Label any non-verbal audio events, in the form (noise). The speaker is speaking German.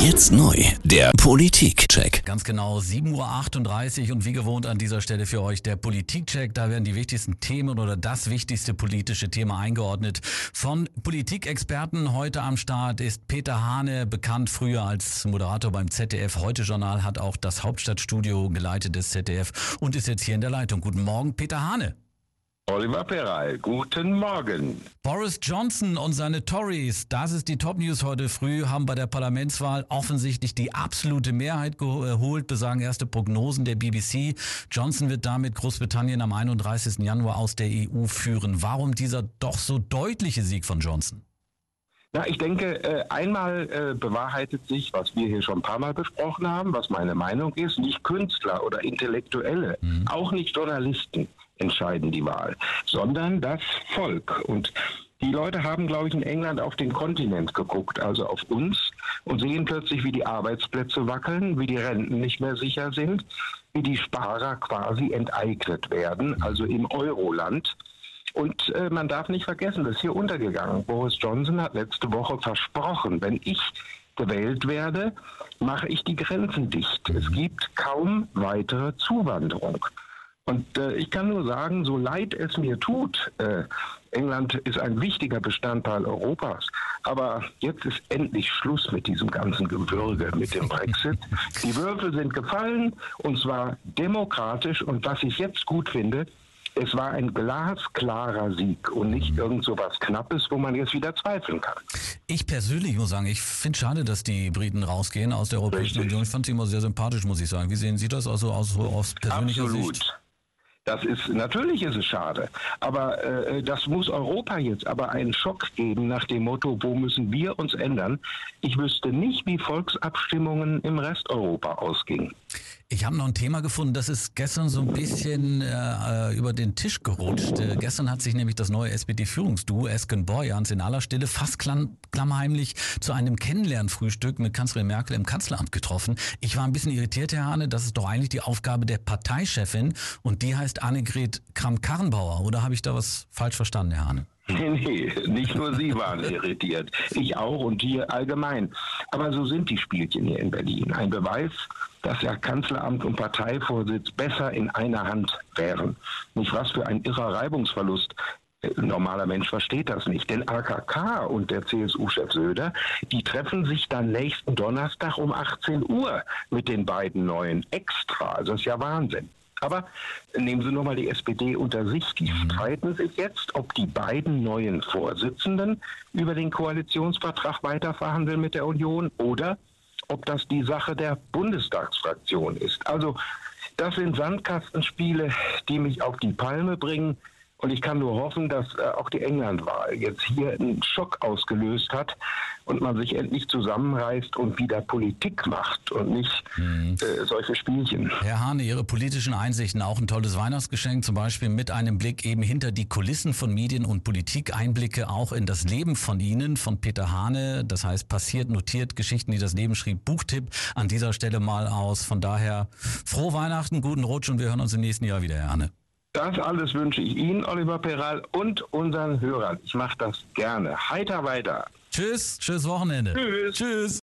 Jetzt neu, der Politikcheck. Ganz genau 7.38 Uhr und wie gewohnt an dieser Stelle für euch der Politikcheck. Da werden die wichtigsten Themen oder das wichtigste politische Thema eingeordnet von Politikexperten. Heute am Start ist Peter Hane, bekannt früher als Moderator beim ZDF. Heute Journal hat auch das Hauptstadtstudio geleitet des ZDF und ist jetzt hier in der Leitung. Guten Morgen, Peter Hane. Oliver Peral, guten Morgen. Boris Johnson und seine Tories, das ist die Top-News heute früh, haben bei der Parlamentswahl offensichtlich die absolute Mehrheit geholt, besagen erste Prognosen der BBC. Johnson wird damit Großbritannien am 31. Januar aus der EU führen. Warum dieser doch so deutliche Sieg von Johnson? Na, ich denke, äh, einmal äh, bewahrheitet sich, was wir hier schon ein paar Mal besprochen haben, was meine Meinung ist, nicht Künstler oder Intellektuelle, mhm. auch nicht Journalisten entscheiden die Wahl, sondern das Volk. Und die Leute haben, glaube ich, in England auf den Kontinent geguckt, also auf uns, und sehen plötzlich, wie die Arbeitsplätze wackeln, wie die Renten nicht mehr sicher sind, wie die Sparer quasi enteignet werden, also im Euroland. Und äh, man darf nicht vergessen, das ist hier untergegangen. Boris Johnson hat letzte Woche versprochen, wenn ich gewählt werde, mache ich die Grenzen dicht. Es gibt kaum weitere Zuwanderung. Und äh, ich kann nur sagen, so leid es mir tut, äh, England ist ein wichtiger Bestandteil Europas. Aber jetzt ist endlich Schluss mit diesem ganzen Gewürge, mit dem Brexit. Die Würfel sind gefallen und zwar demokratisch. Und was ich jetzt gut finde, es war ein glasklarer Sieg und nicht irgend so was Knappes, wo man jetzt wieder zweifeln kann. Ich persönlich muss sagen, ich finde schade, dass die Briten rausgehen aus der Europäischen Union. Ich fand sie immer sehr sympathisch, muss ich sagen. Wie sehen Sie das also aus, aus persönlicher Absolut. Sicht? Das ist natürlich ist es schade, aber äh, das muss Europa jetzt aber einen Schock geben nach dem Motto, wo müssen wir uns ändern? Ich wüsste nicht, wie Volksabstimmungen im Rest Europa ausgingen. Ich habe noch ein Thema gefunden, das ist gestern so ein bisschen äh, über den Tisch gerutscht. Äh, gestern hat sich nämlich das neue SPD-Führungsduo Esken Borjans in aller Stille fast klamm, klammheimlich zu einem Kennenlernfrühstück mit Kanzlerin Merkel im Kanzleramt getroffen. Ich war ein bisschen irritiert, Herr Hane, das ist doch eigentlich die Aufgabe der Parteichefin und die heißt Annegret Kramp-Karrenbauer. Oder habe ich da was falsch verstanden, Herr Hane? (laughs) Nee, nee, nicht nur Sie waren irritiert. Ich auch und hier allgemein. Aber so sind die Spielchen hier in Berlin. Ein Beweis, dass ja Kanzleramt und Parteivorsitz besser in einer Hand wären. Nicht was für ein irrer Reibungsverlust. Ein normaler Mensch versteht das nicht. Denn AKK und der CSU-Chef Söder, die treffen sich dann nächsten Donnerstag um 18 Uhr mit den beiden neuen extra. Also das ist ja Wahnsinn. Aber nehmen Sie nochmal die SPD unter sich. Die mhm. streiten sich jetzt, ob die beiden neuen Vorsitzenden über den Koalitionsvertrag weiterverhandeln mit der Union oder ob das die Sache der Bundestagsfraktion ist. Also das sind Sandkastenspiele, die mich auf die Palme bringen. Und ich kann nur hoffen, dass äh, auch die Englandwahl jetzt hier einen Schock ausgelöst hat und man sich endlich zusammenreißt und wieder Politik macht und nicht mhm. äh, solche Spielchen. Herr Hane, Ihre politischen Einsichten, auch ein tolles Weihnachtsgeschenk, zum Beispiel mit einem Blick eben hinter die Kulissen von Medien und Politik, Einblicke auch in das Leben von Ihnen, von Peter Hane, das heißt passiert, notiert, Geschichten, die das Leben schrieb, Buchtipp an dieser Stelle mal aus. Von daher frohe Weihnachten, guten Rutsch und wir hören uns im nächsten Jahr wieder, Herr Hane. Das alles wünsche ich Ihnen, Oliver Peral, und unseren Hörern. Ich mache das gerne. Heiter weiter. Tschüss, tschüss Wochenende. Tschüss. Tschüss.